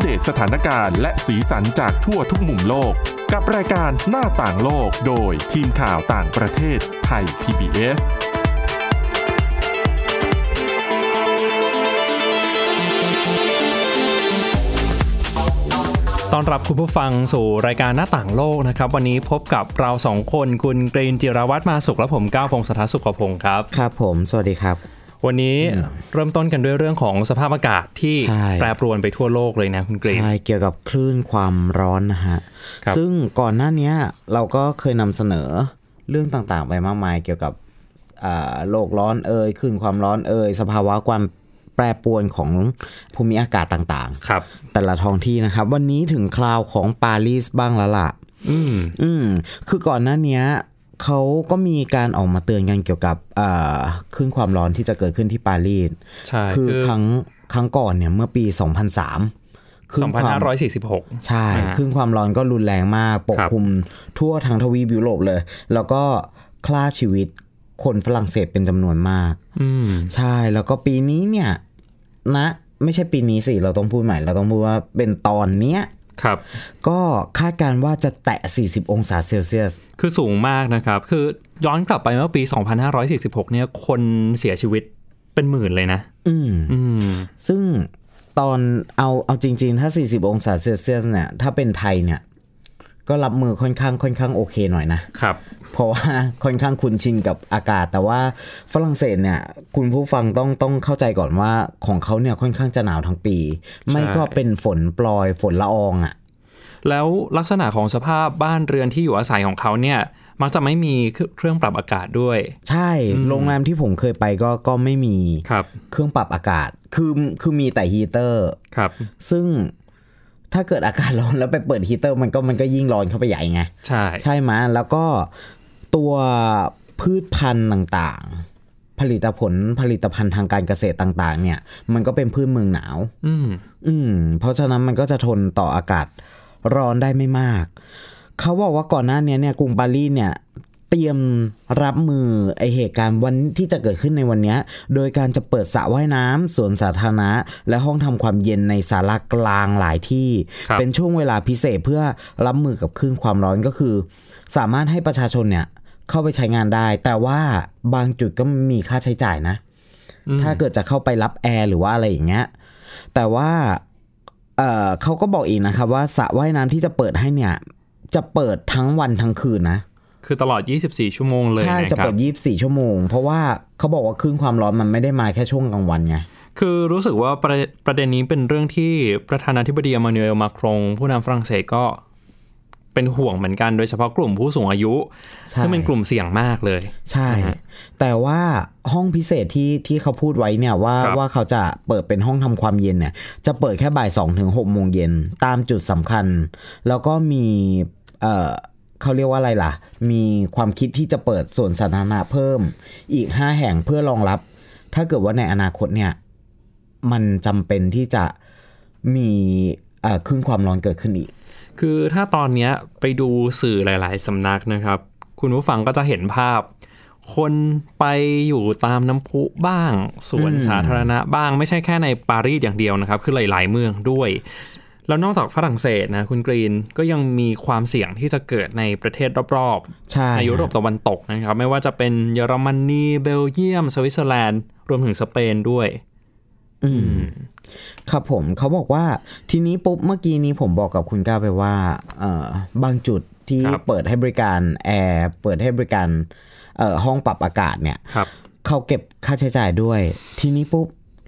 เดตสถานการณ์และสีสันจากทั่วทุกมุมโลก กับรายการหน้าต่างโลกโดยทีมข่าวต่างประเทศไทย PBS ต้อนรับคุณผู้ฟังสู่รายการหน้าต่างโลกนะครับ วันนี้พบกับเราสองคนคุณเกรนจิรวัตรมาสุขและผมก้าวพงศธรสุขพงศ์ครับ ครับผม สวัสดีครับ วันนี้เริ่มต้นกันด้วยเรื่องของสภาพอากาศที่ใช่แปรปรวนไปทั่วโลกเลยนะคุณเกรนใช่เกี่ยวกับคลื่นความร้อนนะฮะครับซึ่งก่อนหน้าเนี้ยเราก็เคยนำเสนอเรื่องต่างๆ ไปมากมายเกี่ยวกับอ่าโลกร้อนเอ่ยคลื่นความร้อนเอ่ยสภาวะความแปรปรวนของภูมิอากาศต่างครับๆแต่ละท้องที่นะครับ วันนี้ถึงคราวของปารีสบ้างแล้วล่ะ อืมอืมคือก่อนหน้าเนี้ย เขาก็มีการออกมาเตือนกันเกี่ยวกับอ่าคลื่นความร้อนที่จะเกิดขึ้นที่ปารีสใช่คือครั้งครั้งก่อนเนี่ยเมื่อปี 2003คลื่นความ2546 ใช่อ่าคลื่นความร้อนก็รุนแรงมาก ปกครับคลุมทั่วทั้งทวีปยุโรปเลย แล้วก็ฆ่าชีวิตคนฝรั่งเศสเป็นจำนวนมากอืมใช่แล้วก็ปีนี้เนี่ยนะ ไม่ใช่ปีนี้สิ เราต้องพูดใหม่ เราต้องพูดว่าเป็นตอนเนี้ย ครับ ก็คาดการณ์ว่าจะแตะ 40 องศาเซลเซียส คือสูงมากนะครับ คือย้อนกลับไปเมื่อปี 2546 เนี่ย คนเสียชีวิตเป็นหมื่นเลยนะ อืมอืมซึ่งตอนเอาเอาจริง ๆ ถ้า 40 องศาเซลเซียสเนี่ย ถ้าเป็นไทยเนี่ย ก็รับมือค่อนข้างค่อนข้างโอเคหน่อยนะครับ เพราะว่าค่อนข้างคุ้นชินกับอากาศ แต่ว่าฝรั่งเศสเนี่ย คุณผู้ฟังต้องต้องเข้าใจก่อนว่าของเขาเนี่ยค่อนข้างจะหนาวทั้งปี ไม่ก็เป็นฝนปรอยฝนละอองอะ่ะแล้วลักษณะของสภาพบ้านเรือนที่อยู่อาศัยของเขาเนี่ยมักจะไม่มีเครื่องปรับอากาศด้วย ใช่โรงแรมที่ผมเคยไปก็ก็ไม่มีครับเครื่องปรับอากาศคือคือมีแต่ฮีเตอร์ครับ ซึ่ง ถ้าเกิดอากาศร้อนแล้วไปเปิดฮีเตอร์มันก็มันก็ยิ่งร้อนเข้าไปใหญ่ไง ใช่ ใช่ไหมแล้วก็ตัวพืชพันธุ์ต่างๆ ผลิตผลผลิตภัณฑ์ทางการเกษตรต่าง ๆ เนี่ย มันก็เป็นพืชเมืองหนาว อืม อืม เพราะฉะนั้นมันก็จะทนต่ออากาศร้อนได้ไม่มาก เขาบอกว่าก่อนหน้านี้เนี่ยกรุงปารีสเนี่ย เตรียมรับมือไอเหตุการณ์วันที่จะเกิดขึ้นในวันเนี้ยโดยการจะเปิดสระว่ายน้ำสวนสาธารณะ และห้องทำความเย็นในศาลากลางหลายที่ครับเป็นช่วงเวลาพิเศษเพื่อรับมือกับคลื่นความร้อนก็คือ สามารถให้ประชาชนเนี่ยเข้าไปใช้งานได้ แต่ว่าบางจุดก็มีค่าใช้จ่ายนะอืมถ้าเกิดจะเข้าไปรับแอร์หรือว่าอะไรอย่างเงี้ยแต่ว่าเออเขาก็บอกอีกนะครับว่าสระว่ายน้ำที่จะเปิดให้เนี่ย จะเปิดทั้งวันทั้งคืนนะ คือตลอด 24 ชั่วโมงเลยใช่นะจะครัเปิบดยี่สี่ชั่วโมง เพราะว่าเขาบอกว่าคลื่นความร้อนมันไม่ได้มาแค่ช่วงกลางวันไงคือรู้สึกว่าประประเด็นนี้เป็นเรื่องที่ประธานาธิบดีอมานูเอลมาครงผู้นำฝรั่งเศสก็เป็นห่วงเหมือนกันโดยเฉพาะกลุ่มผู้สูงอายุใช่ซึ่งเป็นกลุ่มเสี่ยงมากเลย ใช่นะฮะแต่ว่าห้องพิเศษที่ที่เขาพูดไว้เนี่ยว่าครับว่าเขาจะเปิดเป็นห้องทำความเย็นเนี่ย จะเปิดแค่บ่ายสองถึงหกโมงเย็นตามจุดสำคัญ แล้วก็มีเออ เขาเรียกว่าอะไรล่ะ มีความคิดที่จะเปิดส่วนสาธารณะเพิ่ม อีกห้าแห่งเพื่อรองรับ ถ้าเกิดว่าในอนาคตเนี่ย มันจำเป็นที่จะมีคลื่นความร้อนเกิดขึ้นอีก คือถ้าตอนนี้ไปดูสื่อหลาย ๆสำนักนะครับ คุณผู้ฟังก็จะเห็นภาพ คนไปอยู่ตามน้ำพุบ้างสวนสาธารณะบ้างไม่ใช่แค่ในปารีสอย่างเดียวนะครับ คือหลาย ๆ เมืองด้วย แล้วนอกจากฝรั่งเศสนะคุณกรีนก็ยังมีความเสี่ยงที่จะเกิดในประเทศรอบใช่ๆในยุโรปตะวันตกนะครับ ไม่ว่าจะเป็นเยอรมนีเบลเยียม สวิตเซอร์แลนด์ รวมถึงสเปนด้วย อืม ครับผมเขาบอกว่าทีนี้ปุ๊บเมื่อกี้นี้ผมบอกกับคุณก้าวไปว่าเอ่อบางจุดที่ครับเปิดให้บริการแอร์เปิดให้บริการเอ่อห้องปรับอากาศเนี่ยครับเขาเก็บค่าใช้จ่ายด้วย ทีนี้ปุ๊บ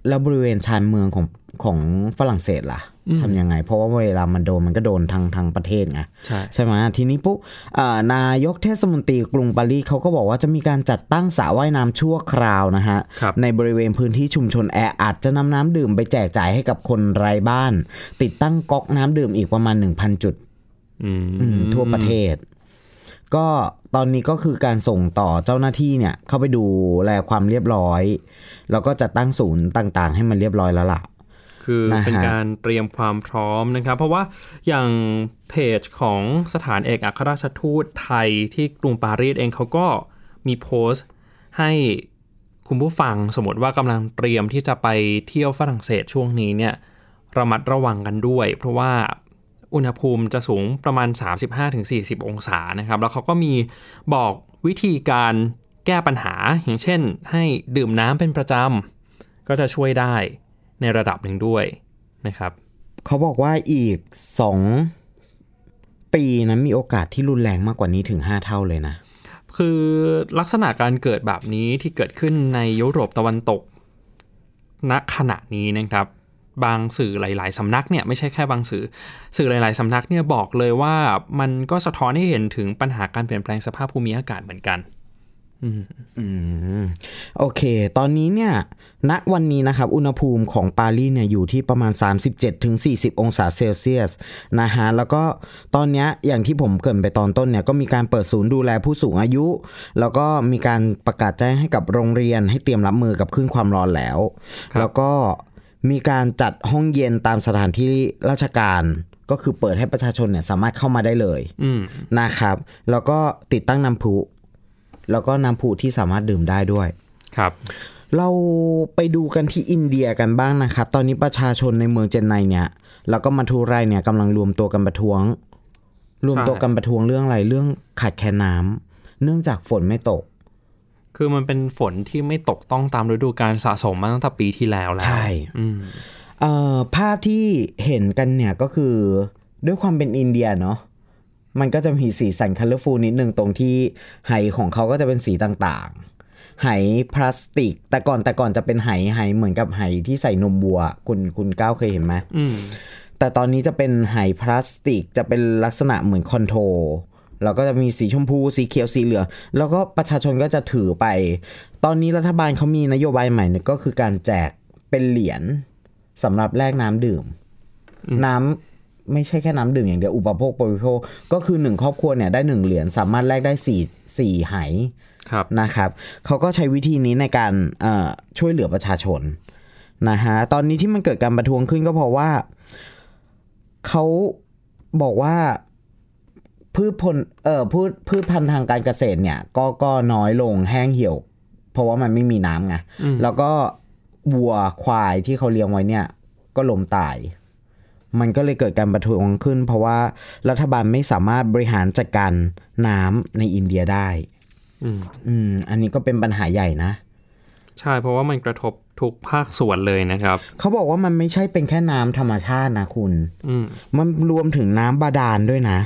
แล้วบริเวณชานเมืองของของฝรั่งเศสล่ะ ทำยังไง เพราะว่าเวลามันโดนมันก็โดนทางทางประเทศไงใช่ใช่ไหมทีนี้ปุ๊บอ่านายกเทศมนตรีกรุงปารีสเขาก็บอกว่าจะมีการจัดตั้งสระว่ายน้ำชั่วคราวนะฮะครับในบริเวณพื้นที่ชุมชนแออัดจะนำน้ำดื่มไปแจกจ่ายให้กับคนไร้บ้าน ติดตั้งก๊อกน้ำดื่มอีกประมาณ 1,000 จุดอืมอืมทั่วประเทศ ก็ตอนนี้ก็คือการส่งต่อเจ้าหน้าที่เนี่ย เข้าไปดูแลความเรียบร้อย แล้วก็จัดตั้งศูนย์ต่าง ๆ ให้มันเรียบร้อยแล้วล่ะ คือนะฮะเป็นการเตรียมความพร้อมนะครับ เพราะว่าอย่างเพจของสถานเอกอัครราชทูตไทยที่กรุงปารีสเองเขาก็มีโพสต์ให้คุณผู้ฟังสมมติว่ากำลังเตรียมที่จะไปเที่ยวฝรั่งเศสช่วงนี้เนี่ยระมัดระวังกันด้วย เพราะว่าอุณหภูมิจะสูงประมาณ 35-40 องศานะครับ แล้วเขาก็มีบอกวิธีการแก้ปัญหาอย่างเช่น ให้ดื่มน้ำเป็นประจำก็จะช่วยได้ ในระดับหนึ่งด้วยนะครับ เขาบอกว่าอีกสองปีนะมีโอกาสที่รุนแรงมากกว่านี้ถึง 5 เท่าเลยนะ คือลักษณะการเกิดแบบนี้ที่เกิดขึ้นในยุโรปตะวันตกณขณะนี้นะครับ บางสื่อหลาย ๆ สำนักเนี่ยไม่ใช่แค่บางสื่อ สื่อหลาย ๆ สำนักเนี่ยบอกเลยว่ามันก็สะท้อนให้เห็นถึงปัญหาการเปลี่ยนแปลงสภาพภูมิอากาศเหมือนกัน อืมโอเค ตอนนี้เนี่ย ณ วันนี้นะครับ อุณหภูมิของปารีสเนี่ยอยู่ที่ประมาณ 37-40 องศาเซลเซียสนะฮะ แล้วก็ตอนเนี้ยอย่างที่ผมเกรินไปตอนต้นเนี่ย ก็มีการเปิดศูนย์ดูแลผู้สูงอายุ แล้วก็มีการประกาศแจ้งให้กับโรงเรียนให้เตรียมรับมือกับคลื่นความร้อนแล้วครับแล้วก็มีการจัดห้องเย็นตามสถานที่ราชการก็คือเปิดให้ประชาชนเนี่ยสามารถเข้ามาได้เลยอืมนะครับ แล้วก็ติดตั้งน้ำพุ แล้วก็น้ำพุที่สามารถดื่มได้ด้วยครับเราไปดูกันที่อินเดียกันบ้างนะครับ ตอนนี้ประชาชนในเมืองเจนไนเนี่ย แล้วก็มาทูไรเนี่ยกำลังรวมตัวกันประท้วง รวมตัวกันประท้วงเรื่องอะไรเรื่องขาดแคลนน้ำเนื่องจากฝนไม่ตก คือมันเป็นฝนที่ไม่ตกต้องตามฤดูกาลสะสมมาตั้งแต่ปีที่แล้วแล้วใช่อืมเอ่อภาพที่เห็นกันเนี่ยก็คือด้วยความเป็นอินเดียเนาะ มันก็จะมีสีสัน colorful นิดนึงตรงที่ไหของเขาก็จะเป็นสีต่างๆ ไหพลาสติก แต่ก่อนแต่ก่อนจะเป็นไหไหเหมือนกับไหที่ใส่นมวัว คุณคุณก้าวเคยเห็นไหมอืมแต่ตอนนี้จะเป็นไหพลาสติกจะเป็นลักษณะเหมือนคอนโทรลแล้วก็จะมีสีชมพู สีเขียว สีเหลือง แล้วก็ประชาชนก็จะถือไป ตอนนี้รัฐบาลเขามีนโยบายใหม่เนี่ยก็คือการแจกเป็นเหรียญสำหรับแลกน้ำดื่ม น้ำ ไม่ใช่แค่น้ำดื่มอย่างเดียวอุปโภคบริโภคก็คือหนึ่งครอบครัวเนี่ยได้หนึ่งเหรียญสามารถแลกได้สี่สี่ไหครับนะครับเขาก็ใช้วิธีนี้ในการเอ่อช่วยเหลือประชาชนนะฮะตอนนี้ที่มันเกิดการประท้วงขึ้นก็เพราะว่าเขาบอกว่าพืชผลเอ่อพืชพืชพันธุ์ทางการเกษตรเนี่ย ก็ก็น้อยลงแห้งเหี่ยว เพราะว่ามันไม่มีน้ำไงแล้วก็วัวควายที่เขาเลี้ยงไว้เนี่ย ก็ล้มตาย มันก็เลยเกิดการประท้วงขึ้น เพราะว่ารัฐบาลไม่สามารถบริหารจัดการน้ำในอินเดียได้อืมอืมอันนี้ก็เป็นปัญหาใหญ่นะ ใช่เพราะว่ามันกระทบทุกภาคส่วนเลยนะครับ เขาบอกว่ามันไม่ใช่เป็นแค่น้ำธรรมชาตินะคุณอืมมันรวมถึงน้ำบาดาลด้วยนะ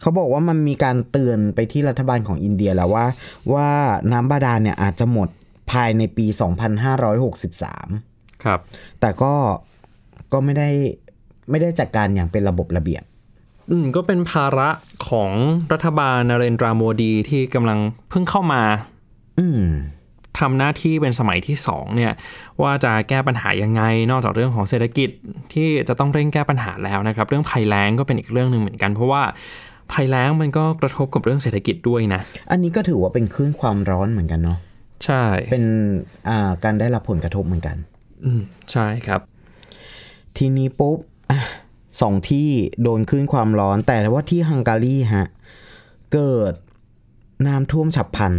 เขาบอกว่ามันมีการเตือนไปที่รัฐบาลของอินเดียแล้วว่า ว่าน้ำบาดาลเนี่ยอาจจะหมดภายในปี 2563 ครับ แต่ก็ก็ไม่ได้ ไม่ได้จัดการอย่างเป็นระบบระเบียบ อืมก็เป็นภาระของรัฐบาลนเรนทราโมดีที่กำลังเพิ่งเข้ามา อืมทำหน้าที่เป็นสมัยที่สองเนี่ย ว่าจะแก้ปัญหายังไง นอกจากเรื่องของเศรษฐกิจที่จะต้องเร่งแก้ปัญหาแล้วนะครับ เรื่องภัยแล้งก็เป็นอีกเรื่องหนึ่งเหมือนกัน เพราะว่าภัยแล้งมันก็กระทบกับเรื่องเศรษฐกิจด้วยนะ อันนี้ก็ถือว่าเป็นคลื่นความร้อนเหมือนกันเนาะใช่ เป็นอ่าการได้รับผลกระทบเหมือนกัน อืมใช่ครับ ทีนี้ปุ๊บอะ สองที่โดนขึ้นความร้อน แต่ว่าที่ฮังการีฮะ เกิดน้ำท่วมฉับพลัน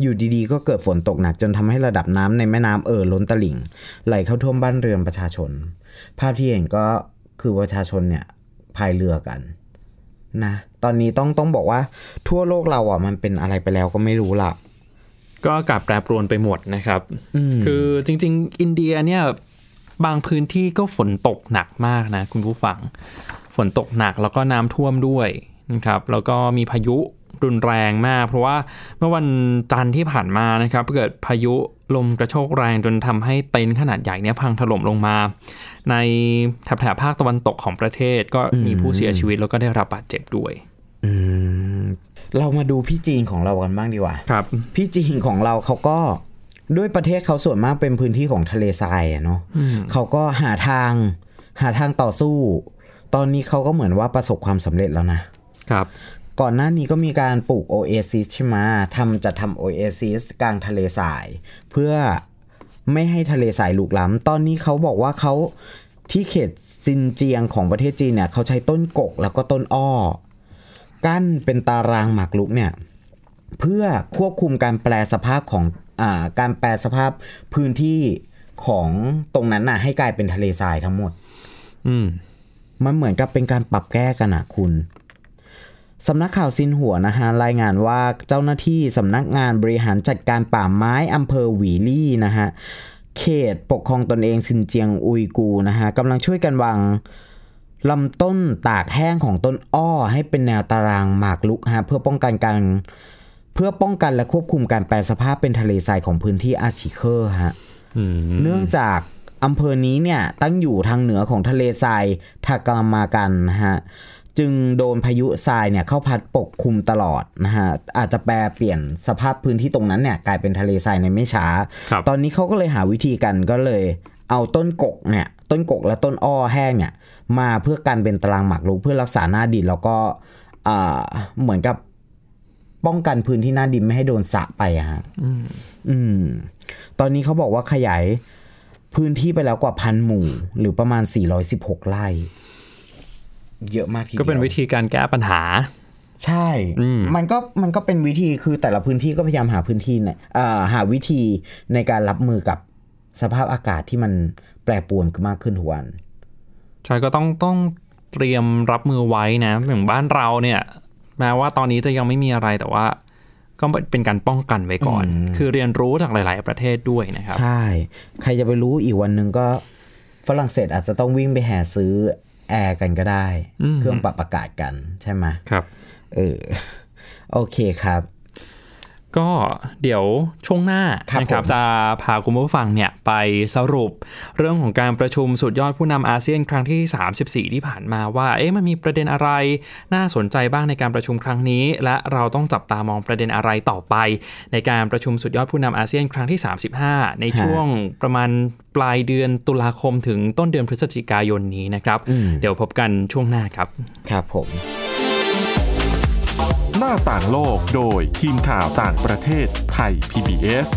อยู่ดีๆ ก็เกิดฝนตกหนักจนทำให้ระดับน้ำในแม่น้ำเอ่อล้นตลิ่ง ไหลเข้าท่วมบ้านเรือนประชาชน ภาพที่เห็นก็คือประชาชนเนี่ยพายเรือกันนะ ตอนนี้ต้องต้องบอกว่าทั่วโลกเราอะมันเป็นอะไรไปแล้วก็ไม่รู้ละก็อากาศแปรปรวนไปหมดนะครับ คือจริง ๆ อินเดียเนี่ย บางพื้นที่ก็ฝนตกหนักมากนะคุณผู้ฟัง ฝนตกหนักแล้วก็น้ำท่วมด้วยนะครับ แล้วก็มีพายุรุนแรงมาก เพราะว่าเมื่อวันจันทร์ที่ผ่านมานะครับเกิดพายุลมกระโชกแรงจนทำให้เต็นท์ขนาดใหญ่เนี่ยพังถล่มลงมา ในแถบแถบภาคตะวันตกของประเทศก็มีผู้เสียชีวิตแล้วก็ได้รับบาดเจ็บด้วยอืมเรามาดูพี่จีนของเรากันบ้างดีกว่าครับ พี่จีนของเราเขาก็ ด้วยประเทศเขาส่วนมากเป็นพื้นที่ของทะเลทรายอะเนาะเขาก็หาทางหาทางต่อสู้ ตอนนี้เขาก็เหมือนว่าประสบความสำเร็จแล้วนะครับ ก่อนหน้านี้ก็มีการปลูกโอเอซิสใช่ไหมทำจัดทำโอเอซิสกลางทะเลทราย เพื่อไม่ให้ทะเลทรายลุกล้ำตอนนี้เขาบอกว่าเขาที่เขตซินเจียงของประเทศจีนเนี่ยเขาใช้ต้นกกแล้วก็ต้นอ้อ กั้นเป็นตารางหมากรุกเนี่ย เพื่อควบคุมการแปลสภาพของอ่า การแปลสภาพพื้นที่ของตรงนั้นน่ะ ให้กลายเป็นทะเลทรายทั้งหมด อืม มันเหมือนกับเป็นการปรับแก้กันอะคุณสำนักข่าวซินหัวนะฮะรายงานว่าเจ้าหน้าที่สำนักงานบริหารจัดการป่าไม้อำเภออวี้หลีนะฮะเขตปกครองตนเองซินเจียงอุยกูร์นะฮะกำลังช่วยกันวางลำต้นตากแห้งของต้นอ้อให้เป็นแนวตารางหมากลุกฮะเพื่อป้องกันการ เพื่อป้องกันและควบคุมการแปรสภาพเป็นทะเลทรายของพื้นที่อาชิเคอร์ฮะอืมเนื่องจากอำเภอนี้เนี่ยตั้งอยู่ทางเหนือของทะเลทรายทากามากันนะฮะจึงโดนพายุทรายเนี่ยเข้าพัดปกคลุมตลอดนะฮะอาจจะแปลเปลี่ยนสภาพพื้นที่ตรงนั้นเนี่ยกลายเป็นทะเลทรายในไม่ช้าครับตอนนี้เขาก็เลยหาวิธีกันก็เลย เอาต้นกกเนี่ยต้นกกและต้นอ้อแห้งเนี่ยมาเพื่อกันเป็นตารางหมากรุกเพื่อรักษาหน้าดินแล้วก็อ่าเหมือนกับ ป้องกันพื้นที่หน้าดินไม่ให้โดนสระไปอะฮะอืม ตอนนี้เขาบอกว่าขยายพื้นที่ไปแล้วกว่าพันหมู่ หรือประมาณ 416 ไร่ เยอะมากทีดียวก็เป็นวิธีการแก้ปัญหา ใช่อืมมันก็มันก็เป็นวิธีคือแต่ละพื้นที่ก็พยายามหาพื้นที่เนี่ยเอ่อหาวิธีในการรับมือกับสภาพอากาศที่มันแปรปรวนขึ้นมากขึ้นทุกวัน ใช่ก็ต้องต้องเตรียมรับมือไว้นะอย่างบ้านเราเนี่ย แม้ว่าตอนนี้จะยังไม่มีอะไรแต่ว่า ก็เป็นการป้องกันไว้ก่อน คือเรียนรู้จากหลาย ๆ ประเทศด้วยนะครับ ใช่ ใครจะไปรู้อีกวันหนึ่งก็ฝรั่งเศสอาจจะต้องวิ่งไปแห่ซื้อแอร์กันก็ได้อืมเครื่องปรับอากาศกันใช่ไหมครับ เออ โอเคครับ ก็เดี๋ยวช่วงหน้าครับนะครับผมจะพาคุณผู้ฟังเนี่ยไปสรุปเรื่องของการประชุมสุดยอดผู้นำอาเซียนครั้งที่ 34 ที่ผ่านมาว่าเอ๊ะมันมีประเด็นอะไรน่าสนใจบ้างในการประชุมครั้งนี้ และเราต้องจับตามองประเด็นอะไรต่อไป ในการประชุมสุดยอดผู้นำอาเซียนครั้งที่ 35 ในช่วงประมาณปลายเดือนตุลาคมถึงต้นเดือนพฤศจิกายนนี้นะครับ เดี๋ยวพบกันช่วงหน้าครับ ครับผมหน้าต่างโลกโดยทีมข่าวต่างประเทศไทย PBS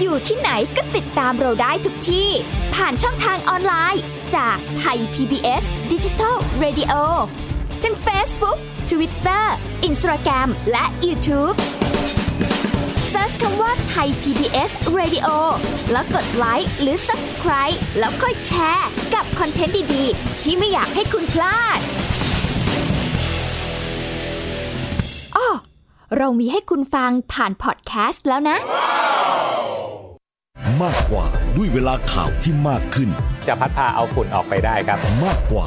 อยู่ที่ไหนก็ติดตามเราได้ทุกที่ ผ่านช่องทางออนไลน์ จากไทย PBS Digital Radio ทั้ง Facebook Twitter Instagram และ YouTube ย PBS Radio แล้วกดไลค์หรือ Subscribe แล้วค่อยแชร์กับคอนเทนต์ดี ๆ ที่ไม่อยากให้คุณพลาดอ้อเรามีให้คุณฟังผ่านพอดแคสต์แล้วนะ มากกว่าด้วยเวลาข่าวที่มากขึ้น จะพัดพาเอาฝุ่นออกไปได้ครับ มากกว่า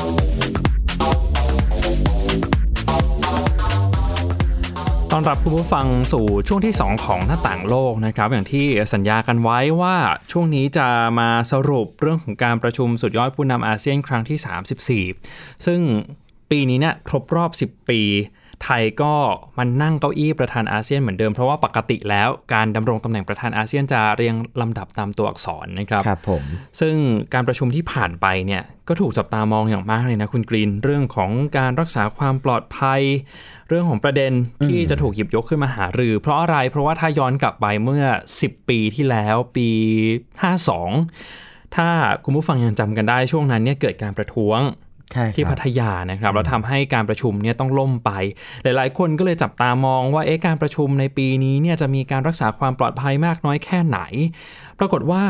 ต้อนรับคุณผู้ฟังสู่ช่วงที่ 2 ของหน้าต่างโลกนะครับ อย่างที่สัญญากันไว้ว่าช่วงนี้จะมาสรุปเรื่องของการประชุมสุดยอดผู้นำอาเซียนครั้งที่ 34 ซึ่งปีนี้เนี่ยครบรอบ 10 ปี ไทยก็มันนั่งเก้าอี้ประธานอาเซียนเหมือนเดิม เพราะว่าปกติแล้วการดำรงตำแหน่งประธานอาเซียนจะเรียงลำดับตามตัวอักษรนะครับครับผมซึ่งการประชุมที่ผ่านไปเนี่ยก็ถูกจับตามองอย่างมากเลยนะคุณกรีนเรื่องของการรักษาความปลอดภัย เรื่องของประเด็นที่จะถูกหยิบยกขึ้นมาหารือ เพราะอะไรเพราะว่าถ้าย้อนกลับไปเมื่อ 10 ปีที่แล้วปี 52ถ้าคุณผู้ฟังยังจำกันได้ช่วงนั้นเนี่ยเกิดการประท้วงใช่ครับ ที่พัทยานะครับแล้วทำให้การประชุมเนี่ยต้องล่มไป หลาย ๆ คนก็เลยจับตามองว่าเอ๊ะการประชุมในปีนี้เนี่ยจะมีการรักษาความปลอดภัยมากน้อยแค่ไหน ปรากฏว่า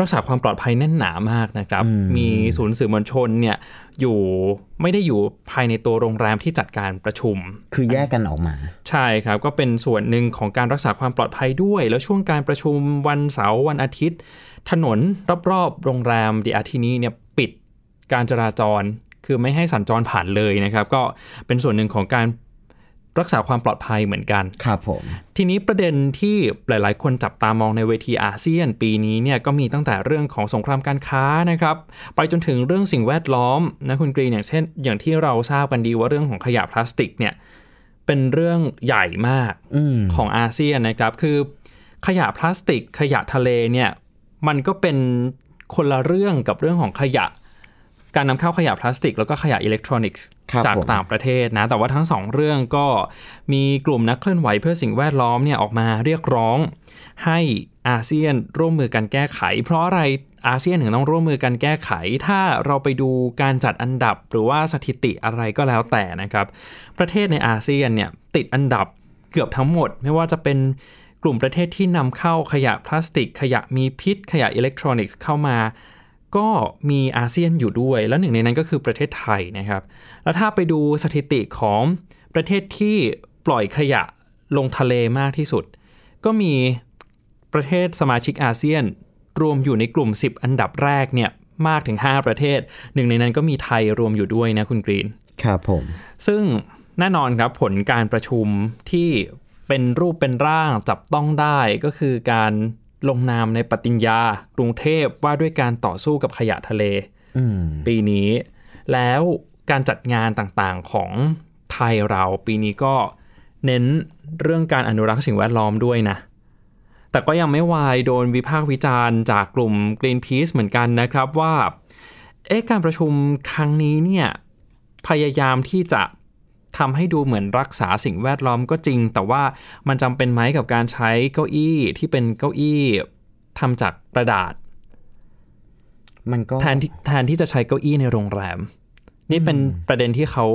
รักษาความปลอดภัยแน่นหนามากนะครับ มีศูนย์สื่อมวลชนเนี่ยอยู่ไม่ได้อยู่ภายในตัวโรงแรมที่จัดการประชุม คือแยกกันออกมา ใช่ครับ ก็เป็นส่วนหนึ่งของการรักษาความปลอดภัยด้วย แล้วช่วงการประชุมวันเสาร์วันอาทิตย์ ถนนรอบๆโรงแรมดีอาทีนี้เนี่ยปิดการจราจร คือไม่ให้สัญจรผ่านเลยนะครับ ก็เป็นส่วนหนึ่งของการรักษาความปลอดภัยเหมือนกัน ครับผม ทีนี้ประเด็นที่หลาย ๆ คนจับตามองในเวทีอาเซียนปีนี้เนี่ยก็มีตั้งแต่เรื่องของสงครามการค้านะครับ ไปจนถึงเรื่องสิ่งแวดล้อมนะคุณกรีนอย่างเช่น อย่างที่เราทราบกันดีว่าเรื่องของขยะพลาสติกเนี่ยเป็นเรื่องใหญ่มากอืมของอาเซียนนะครับ คือขยะพลาสติก ขยะทะเลเนี่ยมันก็เป็นคนละเรื่องกับเรื่องของขยะ การนำเข้าขยะพลาสติก แล้วก็ขยะอิเล็กทรอนิกส์ครับจากผมต่างประเทศนะ แต่ว่าทั้งสองเรื่องก็มีกลุ่มนักเคลื่อนไหวเพื่อสิ่งแวดล้อมเนี่ยออกมาเรียกร้อง ให้อาเซียนร่วมมือกันแก้ไข เพราะอะไรอาเซียนถึงต้องร่วมมือกันแก้ไข ถ้าเราไปดูการจัดอันดับหรือว่าสถิติอะไรก็แล้วแต่นะครับ ประเทศในอาเซียนเนี่ยติดอันดับเกือบทั้งหมด ไม่ว่าจะเป็นกลุ่มประเทศที่นำเข้าขยะพลาสติก ขยะมีพิษ ขยะอิเล็กทรอนิกส์เข้ามา ก็มีอาเซียนอยู่ด้วย แล้วหนึ่งในนั้นก็คือประเทศไทยนะครับ แล้วถ้าไปดูสถิติของประเทศที่ปล่อยขยะลงทะเลมากที่สุด ก็มีประเทศสมาชิกอาเซียน รวมอยู่ในกลุ่ม 10 อันดับแรกเนี่ยมากถึง 5 ประเทศ หนึ่งในนั้นก็มีไทยรวมอยู่ด้วยนะคุณกรีน ครับผม ซึ่งแน่นอนครับผลการประชุมที่เป็นรูปเป็นร่างจับต้องได้ก็คือการ ลงนามในปฏิญญากรุงเทพว่าด้วยการต่อสู้กับขยะทะเลอืมปีนี้ แล้วการจัดงานต่างๆของไทยเราปีนี้ก็เน้นเรื่องการอนุรักษ์สิ่งแวดล้อมด้วยนะ แต่ก็ยังไม่วายโดนวิพากษ์วิจารณ์จากกลุ่ม Greenpeace เหมือนกันนะครับว่า เอ๊ะการประชุมครั้งนี้เนี่ยพยายามที่จะ ทำให้ดูเหมือนรักษาสิ่งแวดล้อมก็จริง แต่ว่ามันจำเป็นไหมกับการใช้เก้าอี้ที่เป็นเก้าอี้ทำจากกระดาษ มันก็แทนที่แทนที่จะใช้เก้าอี้ในโรงแรม นี่เป็นประเด็นที่เขา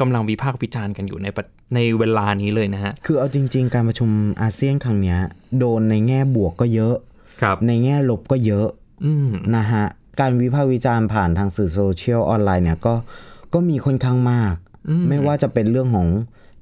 กำลังวิพากษ์วิจารณ์กันอยู่ในประในเวลานี้เลยนะฮะ คือเอาจริง ๆ การประชุมอาเซียนครั้งเนี้ย โดนในแง่บวกก็เยอะครับในแง่ลบก็เยอะอืมนะฮะ การวิพากษ์วิจารณ์ผ่านทางสื่อโซเชียลออนไลน์เนี่ยก็ก็มีค่อนข้างมาก ไม่ว่าจะเป็นเรื่องของ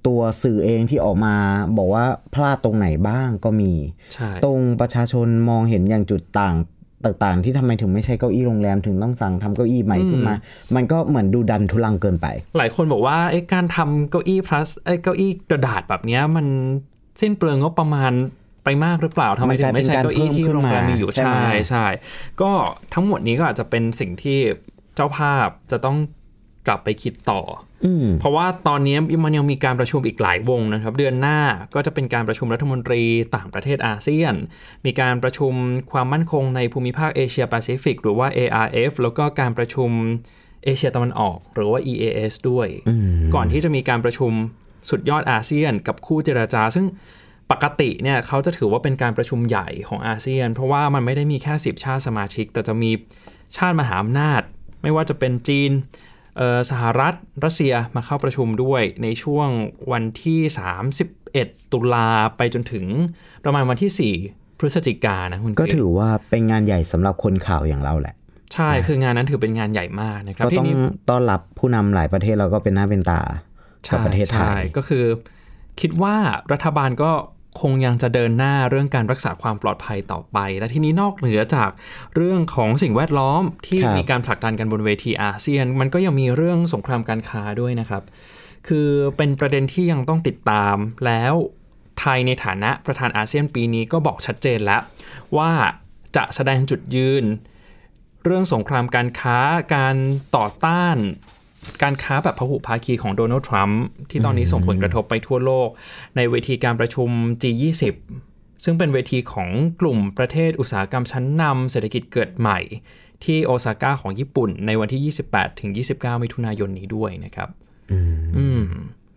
ตัวสื่อเองที่ออกมาบอกว่าพลาดตรงไหนบ้างก็มีใช่ตรงประชาชนมองเห็นอย่างจุดต่างต่างๆ ที่ทำไมถึงไม่ใช่เก้าอี้โรงแรมถึงต้องสั่งทำเก้าอี้ใหม่ขึ้นมา มันก็เหมือนดูดันทุลังเกินไป หลายคนบอกว่าเอ้การทำเก้าอี้ plus เอ้ยเก้าอี้กระดาษแบบเนี้ยมันสิ้นเปลืองงบประมาณไปมากหรือเปล่าทำไมถึงไม่ใช้เก้าอี้ที่โรงแรมมีอยู่ใช่ไหมใช่ใช่ก็ทั้งหมดนี้ก็อาจจะเป็นสิ่งที่เจ้าภาพจะต้อง กลับไปคิดต่ออืมเพราะว่าตอนนี้มันยังมีการประชุมอีกหลายวงนะครับ เดือนหน้าก็จะเป็นการประชุมรัฐมนตรีต่างประเทศอาเซียน มีการประชุมความมั่นคงในภูมิภาคเอเชียแปซิฟิกหรือว่า ARF แล้วก็การประชุมเอเชียตะวันออก หรือว่า EAS ด้วย ก่อนที่จะมีการประชุมสุดยอดอาเซียน กับคู่เจราจา ซึ่งปกติเนี่ยเขาจะถือว่าเป็นการประชุมใหญ่ของอาเซียน เพราะว่ามันไม่ได้มีแค่ 10 ชาติสมาชิก แต่จะมีชาติมหาอำนาจ ไม่ว่าจะเป็นจีนเอ่อ สหรัฐรัสเซียมาเข้าประชุมด้วยในช่วงวันที่ 31 ตุลาไปจนถึงประมาณวันที่ 4 พฤศจิกายนนะคุณก็กฤษถือว่าเป็นงานใหญ่สำหรับคนข่าวอย่างเราแหละ ใช่คืองานนั้นถือเป็นงานใหญ่มากนะครับก็ที่ต้องนี้ต้อนรับผู้นำหลายประเทศเราก็เป็นหน้าเป็นตากับประเทศไทใช่ยก็คือ คิดว่ารัฐบาลก็ คงยังจะเดินหน้าเรื่องการรักษาความปลอดภัยต่อไป และทีนี้นอกเหนือจากเรื่องของสิ่งแวดล้อมที่มีการผลักดันกันบนเวทีอาเซียน มันก็ยังมีเรื่องสงครามการค้าด้วยนะครับ คือเป็นประเด็นที่ยังต้องติดตามแล้วไทยในฐานะประธานอาเซียนปีนี้ก็บอกชัดเจนแล้วว่าจะแสดงจุดยืน เรื่องสงครามการค้าการต่อต้าน การค้าแบบพหุภาคีของโดนัลด์ทรัมป์ที่ตอนนี้ส่งผลกระทบไปทั่วโลก ในเวทีการประชุม G20 ซึ่งเป็นเวทีของกลุ่มประเทศอุตสาหกรรมชั้นนำเศรษฐกิจเกิดใหม่ ที่โอซาก้าของญี่ปุ่น ในวันที่ 28 ถึง 29 มิถุนายนนี้ด้วยนะครับ อืม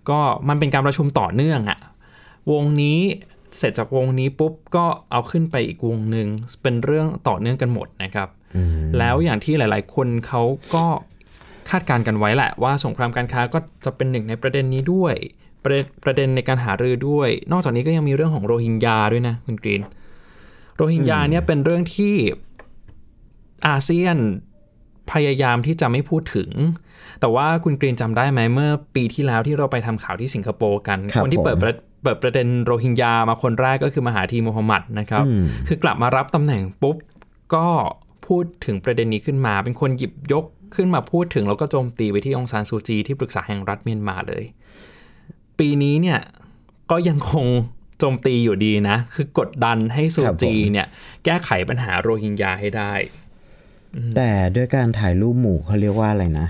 ก็มันเป็นการประชุมต่อเนื่องอะวงนี้เสร็จจากวงนี้ปุ๊บก็เอาขึ้นไปอีกวงหนึ่งเป็นเรื่องต่อเนื่องกันหมดนะครับ แล้วอย่างที่หลาย ๆ คนเขาก็ คาดการณ์กันไว้แหละว่าสงครามการค้าก็จะเป็นหนึ่งในประเด็นนี้ด้วย ประเด็นประเด็นในการหารือด้วย นอกจากนี้ก็ยังมีเรื่องของโรฮิงญาด้วยนะคุณกรีน โรฮิงญาเนี่ยเป็นเรื่องที่อาเซียนพยายามที่จะไม่พูดถึง แต่ว่าคุณกรีนจำได้ไหมเมื่อปีที่แล้วที่เราไปทำข่าวที่สิงคโปร์กันครับคนที่เปิดผมประเปิดประเด็นโรฮิงญามาคนแรกก็คือมหาธีมูฮัมหมัดนะครับอืมคือกลับมารับตำแหน่งปุ๊บก็พูดถึงประเด็นนี้ขึ้นมา เป็นคนหยิบยก ขึ้นมาพูดถึงแล้วก็โจมตีไปที่องซานซูจีที่ปรึกษาแห่งรัฐเมียนมาเลย ปีนี้เนี่ยก็ยังคงโจมตีอยู่ดีนะ คือกดดันให้ซูครับผมจีเนี่ยแก้ไขปัญหาโรฮิงญาให้ได้ แต่ด้วยการถ่ายรูปหมู่เขาเรียกว่าอะไรนะ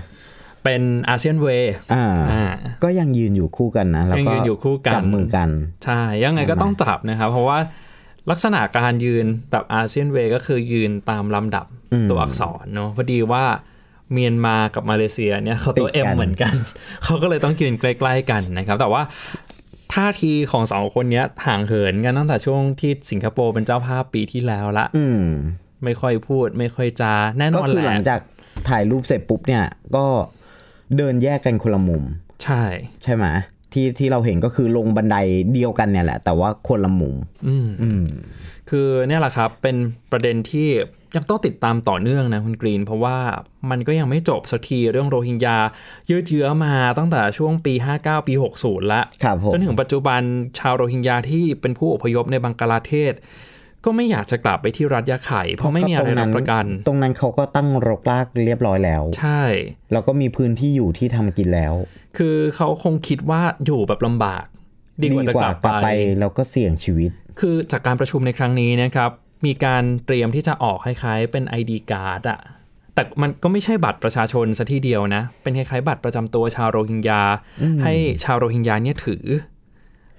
เป็นอาเซียนเวย์อ่าอ่าก็ยังยืนอยู่คู่กันนะแล้วยังก็ยืนอยู่คู่กันจับมือกัน ใช่ ยังไงก็ต้องจับนะครับ เพราะว่าลักษณะการยืนแบบอาเซียนเวย์ก็คือยืนตามลำดับอืมตัวอักษรเนาะพอดีว่า เมียนมากับมาเลเซียเนี่ยเขาตัวติดกัน M เหมือนกัน เขาก็เลยต้องยืนใกล้ๆกันนะครับ แต่ว่าท่าทีของสองคนเนี้ยห่างเหินกันตั้งแต่ช่วงที่สิงคโปร์เป็นเจ้าภาพปีที่แล้วละอืมไม่ค่อยพูด ไม่ค่อยจาแน่นก็อนคือแหหลัละงจากถ่ายรูปเสร็จปุ๊บเนี่ย ก็เดินแยกกันคนละมุม ใช่ ใช่ไหมที่ที่เราเห็นก็คือลงบันไดเดียวกันเนี่ยแหละ แต่ว่าคนละมุม อืมอืมคือเนี่ยแหละครับ เป็นประเด็นที่ ยังต้องติดตามต่อเนื่องนะคุณกรีน เพราะว่ามันก็ยังไม่จบสักทีเรื่องโรฮิงญายืดเยื้อมาตั้งแต่ช่วงปี 59 ปี 60 ละครับผมจนถึงปัจจุบันชาวโรฮิงญาที่เป็นผู้อพยพในบังกลาเทศ ก็ไม่อยากจะกลับไปที่รัฐยะไข่เพราะไม่มีอะไรรับประกัน ตรงนั้นเขาก็ตั้งรกรากเรียบร้อยแล้ว ใช่ แล้วก็มีพื้นที่อยู่ที่ทำกินแล้ว คือเขาคงคิดว่าอยู่แบบลำบาก ดีกว่าจะกลับกลับไปไปแล้วก็เสี่ยงชีวิต คือจากการประชุมในครั้งนี้นะครับ มีการเตรียมที่จะออกคล้ายๆ เป็น ID card อะแต่มันก็ไม่ใช่บัตรประชาชนซะทีเดียวนะ เป็นคล้ายๆ บัตรประจำตัวชาวโรฮิงญาให้ชาวโรฮิงญาเนี่ยถือ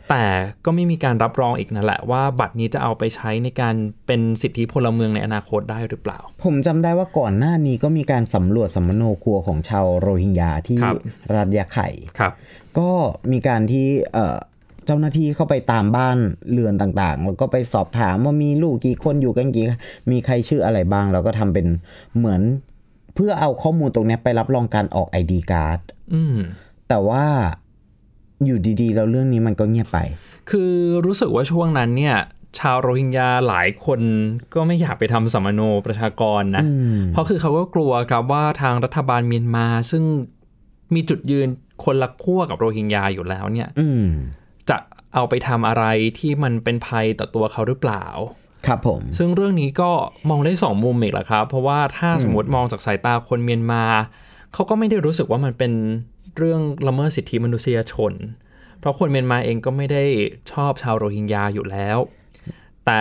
แต่ก็ไม่มีการรับรองอีกนั่นแหละว่าบัตรนี้จะเอาไปใช้ในการเป็นสิทธิพลเมืองในอนาคตได้หรือเปล่า ผมจำได้ว่าก่อนหน้านี้ก็มีการสำรวจสัมมโนครัวของชาวโรฮิงญาที่ครับรัฐยะไข่ครับก็มีการที่ เอ่อเจ้าหน้าที่เข้าไปตามบ้านเรือนต่างๆ แล้วก็ไปสอบถามว่ามีลูกกี่คนอยู่กันกี่มีใครชื่ออะไรบ้าง แล้วก็ทำเป็นเหมือนเพื่อเอาข้อมูลตรงเนี้ยไปรับรองการออก ID card อืมแต่ว่าอยู่ดีๆแล้วเรื่องนี้มันก็เงียบไป คือรู้สึกว่าช่วงนั้นเนี่ย ชาวโรฮิงญาหลายคนก็ไม่อยากไปทำสัมมโนประชากรนะ เพราะคือเขาก็กลัวครับว่าทางรัฐบาลเมียนมาซึ่งมีจุดยืนคนละขั้วกับโรฮิงญาอยู่แล้วเนี่ยอืม จะเอาไปทำอะไรที่มันเป็นภัยต่อตัวเขาหรือเปล่า ครับผม ซึ่งเรื่องนี้ก็มองได้สองมุมอีกแหละครับ เพราะว่าถ้าสมมติมองจากสายตาคนเมียนมา เขาก็ไม่ได้รู้สึกว่ามันเป็นเรื่องละเมิดสิทธิมนุษยชน เพราะคนเมียนมาเองก็ไม่ได้ชอบชาวโรฮิงญาอยู่แล้ว แต่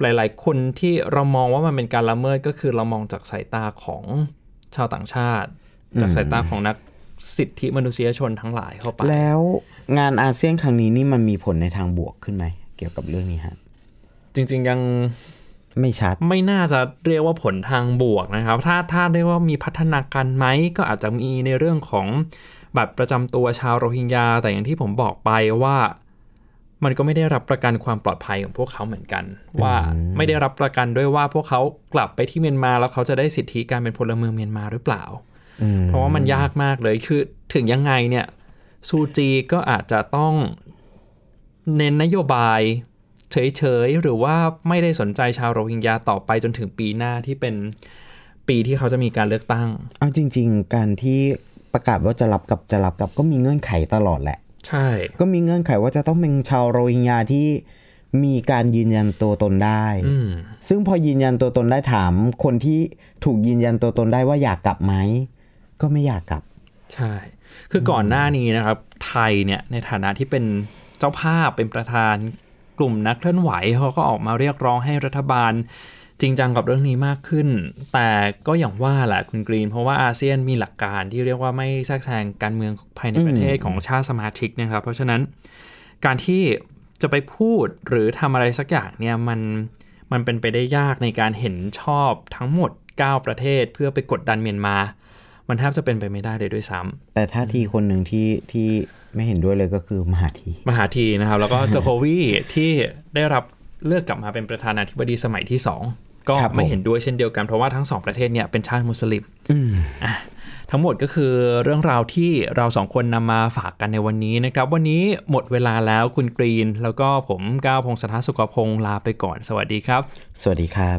หลาย ๆ คนที่เรามองว่ามันเป็นการละเมิดก็คือเรามองจากสายตาของชาวต่างชาติ จากสายตาของนัก สิทธิมนุษยชนทั้งหลายเข้าไป แล้วงานอาเซียนครั้งนี้นี่มันมีผลในทางบวกขึ้นไหม เกี่ยวกับเรื่องนี้ฮะ จริง ๆ ยังไม่ชัด ไม่น่าจะเรียกว่าผลทางบวกนะครับ ถ้าถ้าเรียกว่ามีพัฒนาการไหมก็อาจจะมีในเรื่องของบัตรประจำตัวชาวโรฮิงญา แต่อย่างที่ผมบอกไปว่ามันก็ไม่ได้รับประกันความปลอดภัยของพวกเขาเหมือนกัน ว่าไม่ได้รับประกันด้วยว่าพวกเขากลับไปที่เมียนมาแล้วเขาจะได้สิทธิการเป็นพลเมืองเมียนมาหรือเปล่า เพราะว่ามันยากมากเลยคือถึงยังไงเนี่ยซูจีก็อาจจะต้องเน้นนโยบายเฉยๆ หรือว่าไม่ได้สนใจชาวโรฮิงญาต่อไปจนถึงปีหน้าที่เป็นปีที่เขาจะมีการเลือกตั้ง เอาจริง ๆ การที่ประกาศว่าจะรับกับจะรับกับก็มีเงื่อนไขตลอดแหละ ใช่ ก็มีเงื่อนไขว่าจะต้องเป็นชาวโรฮิงญาที่มีการยืนยันตัวตนได้อืมซึ่งพอยืนยันตัวตนได้ถาม คนที่ถูกยืนยันตัวตนได้ว่าอยากกลับไหม ก็ไม่อยากกลับ ใช่ คือก่อนหน้านี้นะครับ ไทยเนี่ยในฐานะที่เป็นเจ้าภาพเป็นประธานกลุ่มนักเคลื่อนไหวเขาก็ออกมาเรียกร้องให้รัฐบาลจริงจังกับเรื่องนี้มากขึ้น แต่ก็อย่างว่าแหละคุณกรีน เพราะว่าอาเซียนมีหลักการที่เรียกว่าไม่แทรกแซงการเมืองภายในประเทศของชาติสมาชิกนะครับ เพราะฉะนั้นการที่จะไปพูดหรือทำอะไรสักอย่างเนี่ยมันมันเป็นไปได้ยากในการเห็นชอบทั้งหมด 9 ประเทศ เพื่อไปกดดันเมียนมา มันแทบจะเป็นไปไม่ได้เลยด้วยซ้ำแต่ท่าทีคนหนึ่งที่ที่ไม่เห็นด้วยเลยก็คือมหาธีมหาธีนะครับ แล้วก็โจโควีที่ได้รับเลือกกลับมาเป็นประธานาธิบดีสมัยที่ 2 ก็ครับผมไม่เห็นด้วยเช่นเดียวกัน เพราะว่าทั้งสองประเทศเนี่ยเป็นชาติมุสลิมอะทั้งหมดก็คือเรื่องราวที่เราสองคนนำมาฝากกันในวันนี้นะครับ วันนี้หมดเวลาแล้วคุณกรีน แล้วก็ผมก้าวพงศธรสุขพงศ์ลาไปก่อน สวัสดีครับ สวัสดีครับ